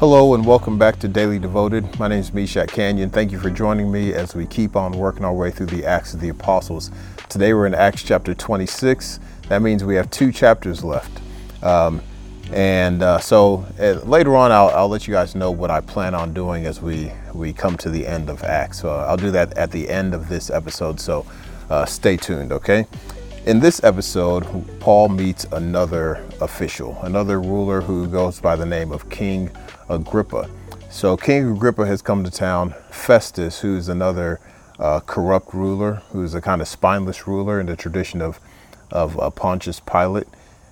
Hello and welcome back to Daily Devoted. My name is Meshach Kanyion. Thank you for joining me as we keep on working our way through the Acts of the Apostles. Today we're in Acts chapter 26. That means we have two chapters left. Um, and uh, so uh, later on, I'll, I'll, let you guys know what I plan on doing as we, we come to the end of Acts. So I'll do that at the end of this episode. So uh, stay tuned, okay? In this episode, Paul meets another official, another ruler who goes by the name of King Agrippa. So King Agrippa has come to town. Festus, who's another uh, corrupt ruler, who's a kind of spineless ruler in the tradition of, of uh, Pontius Pilate,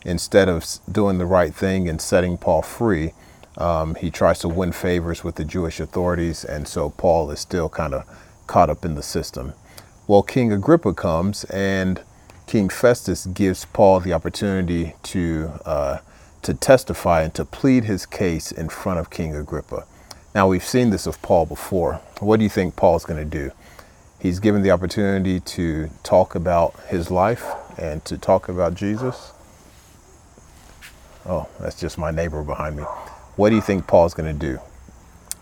instead of doing the right thing and setting Paul free, um, he tries to win favors with the Jewish authorities, and so Paul is still kind of caught up in the system. Well, King Agrippa comes, and King Festus gives Paul the opportunity to uh, to testify and to plead his case in front of King Agrippa. Now, we've seen this of Paul before. What do you think Paul's going to do? He's given the opportunity to talk about his life and to talk about Jesus. Oh, that's just my neighbor behind me. What do you think Paul's going to do?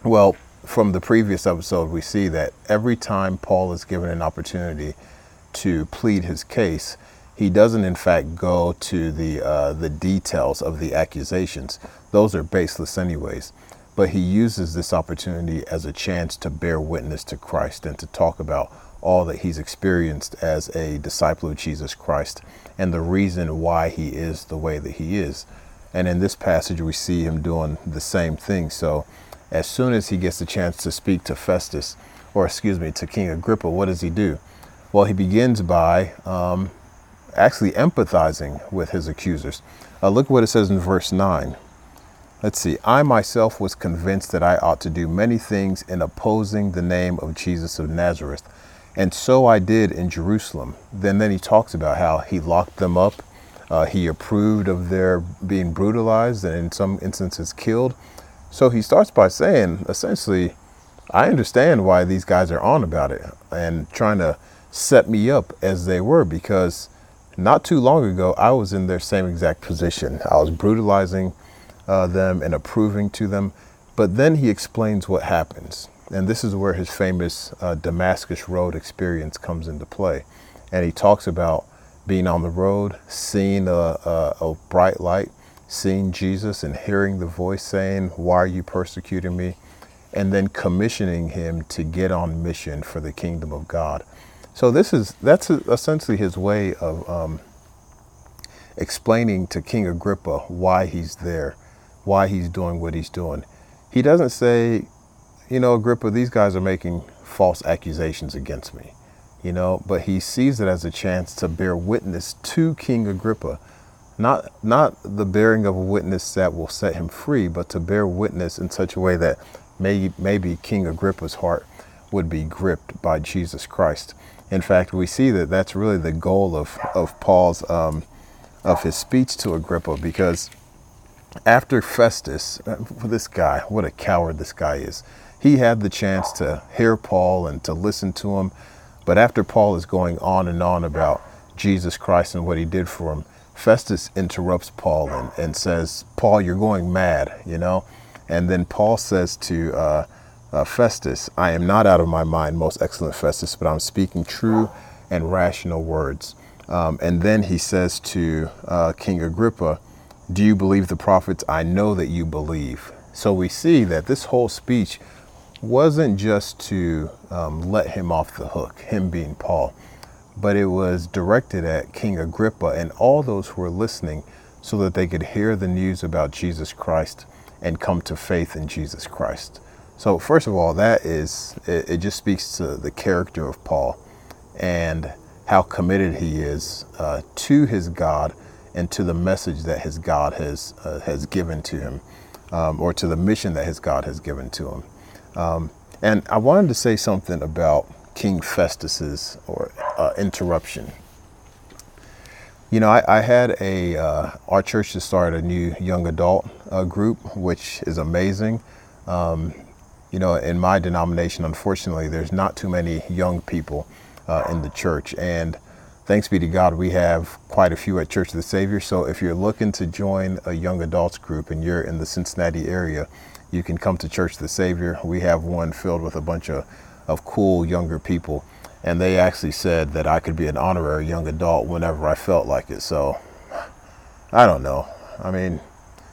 Well, from the previous episode, we see that every time Paul is given an opportunity to plead his case, he doesn't in fact go to the uh, the details of the accusations. Those are baseless anyways. But he uses this opportunity as a chance to bear witness to Christ and to talk about all that he's experienced as a disciple of Jesus Christ and the reason why he is the way that he is. And in this passage, we see him doing the same thing. So, as soon as he gets a chance to speak to Festus, or excuse me, to King Agrippa, what does he do? Well, he begins by um, actually empathizing with his accusers. Uh, look what it says in verse 9. Let's see. I myself was convinced that I ought to do many things in opposing the name of Jesus of Nazareth. And so I did in Jerusalem. Then, then he talks about how he locked them up. Uh, he approved of their being brutalized and in some instances killed. So he starts by saying, essentially, I understand why these guys are on about it and trying to set me up as they were because not too long ago, I was in their same exact position. I was brutalizing uh, them and approving to them. But then he explains what happens. And this is where his famous uh, Damascus Road experience comes into play. And he talks about being on the road, seeing a, a, a bright light, seeing Jesus and hearing the voice saying, Why are you persecuting me? And then commissioning him to get on mission for the kingdom of God. So this is that's essentially his way of um, explaining to King Agrippa why he's there, why he's doing what he's doing. He doesn't say, you know, Agrippa, these guys are making false accusations against me, you know, but he sees it as a chance to bear witness to King Agrippa. Not, not the bearing of a witness that will set him free, but to bear witness in such a way that may, maybe King Agrippa's heart would be gripped by Jesus Christ. In fact, we see that that's really the goal of, of Paul's, um, of his speech to Agrippa, because after Festus, uh, this guy, what a coward this guy is. He had the chance to hear Paul and to listen to him, but after Paul is going on and on about Jesus Christ and what he did for him, Festus interrupts Paul and, and says, Paul, you're going mad, you know? And then Paul says to uh, uh, Festus, I am not out of my mind, most excellent Festus, but I'm speaking true and rational words. Um, and then he says to uh, King Agrippa, Do you believe the prophets? I know that you believe. So we see that this whole speech wasn't just to um, let him off the hook, him being Paul, but it was directed at King Agrippa and all those who were listening so that they could hear the news about Jesus Christ and come to faith in Jesus Christ. So, first of all, that is, it, it, just speaks to the character of Paul and how committed he is uh, to his God and to the message that his God has, uh, has given to him, um, or to the mission that his God has given to him. Um, and I wanted to say something about King Festus's or uh, interruption. You know, I, I had a uh, our church just started a new young adult uh, group, which is amazing. Um, you know, in my denomination, unfortunately, there's not too many young people uh, in the church. And thanks be to God, we have quite a few at Church of the Savior. So if you're looking to join a young adults group and you're in the Cincinnati area, you can come to Church of the Savior. We have one filled with a bunch of, of cool younger people. And they actually said that I could be an honorary young adult whenever I felt like it. So I don't know. I mean,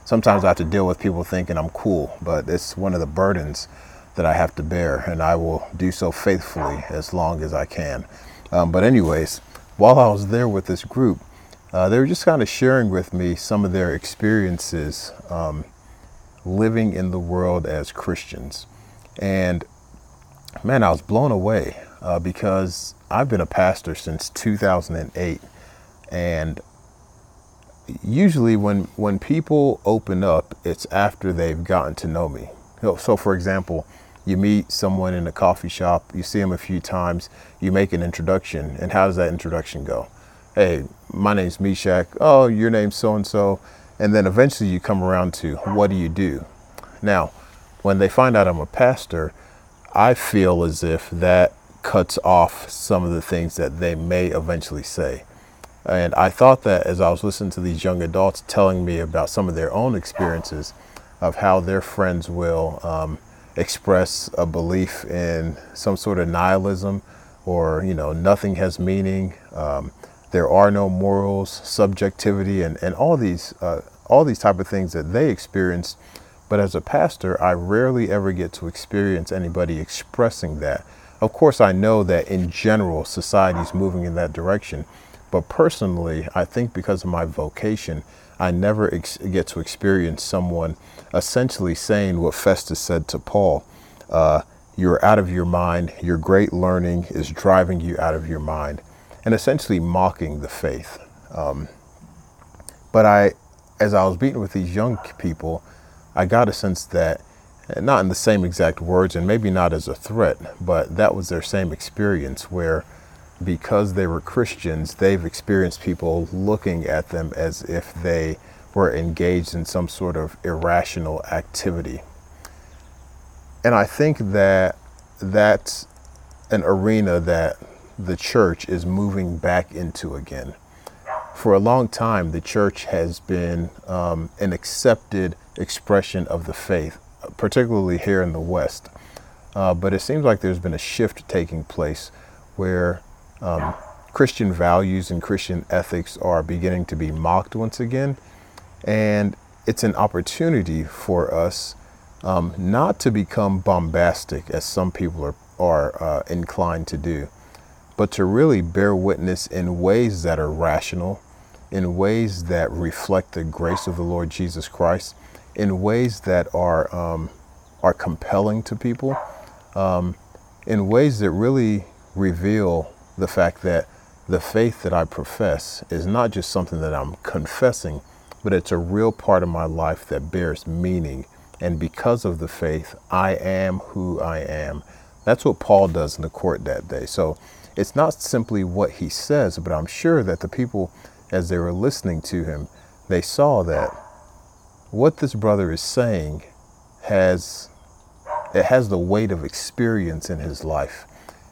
sometimes I have to deal with people thinking I'm cool, but it's one of the burdens that I have to bear, and I will do so faithfully as long as I can. Um, but, anyways, while I was there with this group, uh, they were just kind of sharing with me some of their experiences um, living in the world as Christians. And man, I was blown away uh, because I've been a pastor since 2008. And usually when, when people open up, it's after they've gotten to know me. So, for example, you meet someone in a coffee shop, you see them a few times, you make an introduction, and how does that introduction go? Hey, my name's Meshach. Oh, your name's so and so. And then eventually you come around to what do you do? Now, when they find out I'm a pastor, I feel as if that cuts off some of the things that they may eventually say. And I thought that as I was listening to these young adults telling me about some of their own experiences of how their friends will um, express a belief in some sort of nihilism or, you know, nothing has meaning, um, there are no morals, subjectivity, and, and all these uh, all these type of things that they experienced. But as a pastor, I rarely ever get to experience anybody expressing that. Of course, I know that in general, society is moving in that direction. But personally, I think because of my vocation, I never ex- get to experience someone essentially saying what Festus said to Paul uh, You're out of your mind, your great learning is driving you out of your mind and essentially mocking the faith. Um, but I, as I was meeting with these young people, I got a sense that, not in the same exact words and maybe not as a threat, but that was their same experience where because they were Christians, they've experienced people looking at them as if they were engaged in some sort of irrational activity. And I think that that's an arena that the church is moving back into again. For a long time, the church has been um, an accepted expression of the faith, particularly here in the West. Uh, but it seems like there's been a shift taking place where um, Christian values and Christian ethics are beginning to be mocked once again. And it's an opportunity for us um, not to become bombastic, as some people are, are uh, inclined to do, but to really bear witness in ways that are rational, in ways that reflect the grace of the Lord Jesus Christ, in ways that are um, are compelling to people, um, in ways that really reveal the fact that the faith that I profess is not just something that I'm confessing, but it's a real part of my life that bears meaning. And because of the faith, I am who I am. That's what Paul does in the court that day. So it's not simply what he says, but I'm sure that the people, as they were listening to him, they saw that what this brother is saying has it has the weight of experience in his life,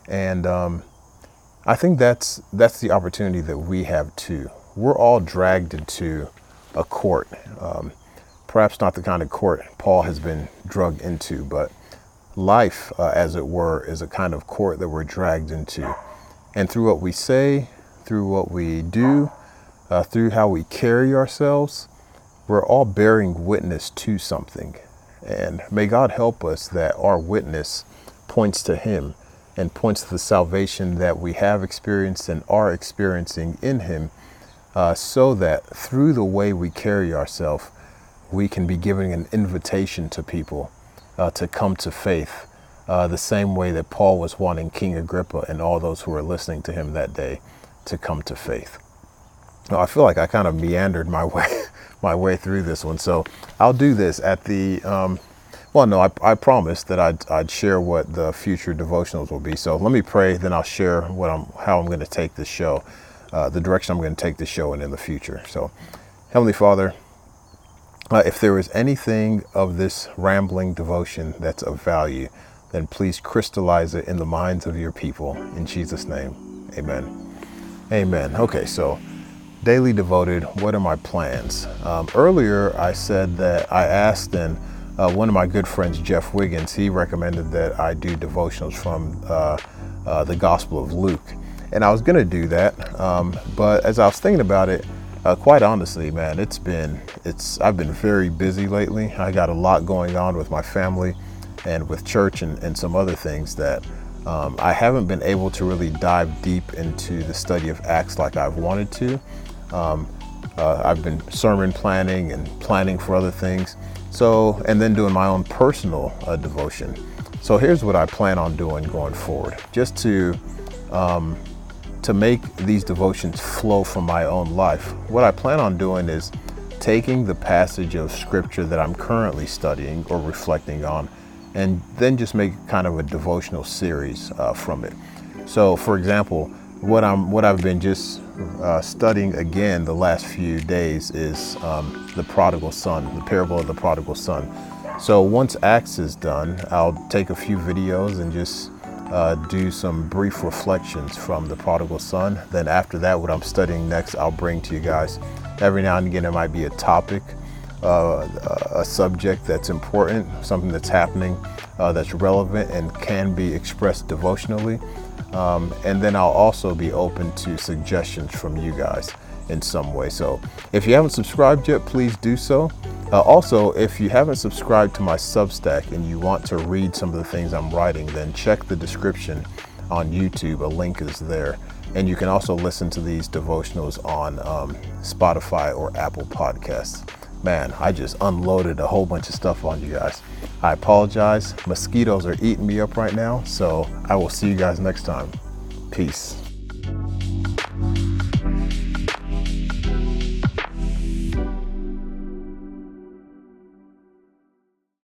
and um, I think that's that's the opportunity that we have too. We're all dragged into a court, um, perhaps not the kind of court Paul has been drugged into, but life, uh, as it were, is a kind of court that we're dragged into. And through what we say, through what we do, uh, through how we carry ourselves, we're all bearing witness to something. And may God help us that our witness points to Him and points to the salvation that we have experienced and are experiencing in Him, uh, so that through the way we carry ourselves, we can be giving an invitation to people uh, to come to faith uh, the same way that Paul was wanting King Agrippa and all those who were listening to him that day to come to faith. I feel like I kind of meandered my way my way through this one, so I'll do this at the. Um, well, no, I, I promised that I'd, I'd share what the future devotionals will be. So let me pray, then I'll share what I'm how I'm going to take this show, uh, the direction I'm going to take this show in in the future. So, Heavenly Father, uh, if there is anything of this rambling devotion that's of value, then please crystallize it in the minds of your people. In Jesus' name, amen. Amen. Okay, so daily devoted, what are my plans? Um, earlier, I said that I asked and uh, one of my good friends, Jeff Wiggins, he recommended that I do devotionals from uh, uh, the Gospel of Luke. And I was going to do that, um, but as I was thinking about it, uh, quite honestly, man, it's been it's I've been very busy lately. I got a lot going on with my family and with church and, and some other things that um, I haven't been able to really dive deep into the study of Acts like I've wanted to. Um, uh, I've been sermon planning and planning for other things. So, and then doing my own personal uh, devotion. So here's what I plan on doing going forward, just to um, to make these devotions flow from my own life. What I plan on doing is taking the passage of scripture that I'm currently studying or reflecting on, and then just make kind of a devotional series uh, from it. So, for example, what I'm what I've been just uh, studying again the last few days is um, the prodigal son, the parable of the prodigal son. So once Acts is done, I'll take a few videos and just uh, do some brief reflections from the prodigal son. Then after that, what I'm studying next, I'll bring to you guys. Every now and again, it might be a topic, uh, a subject that's important, something that's happening uh, that's relevant and can be expressed devotionally. Um, and then I'll also be open to suggestions from you guys in some way. So if you haven't subscribed yet, please do so. Uh, also, if you haven't subscribed to my Substack and you want to read some of the things I'm writing, then check the description on YouTube. A link is there. And you can also listen to these devotionals on um, Spotify or Apple Podcasts. Man, I just unloaded a whole bunch of stuff on you guys. I apologize. Mosquitoes are eating me up right now. So I will see you guys next time. Peace.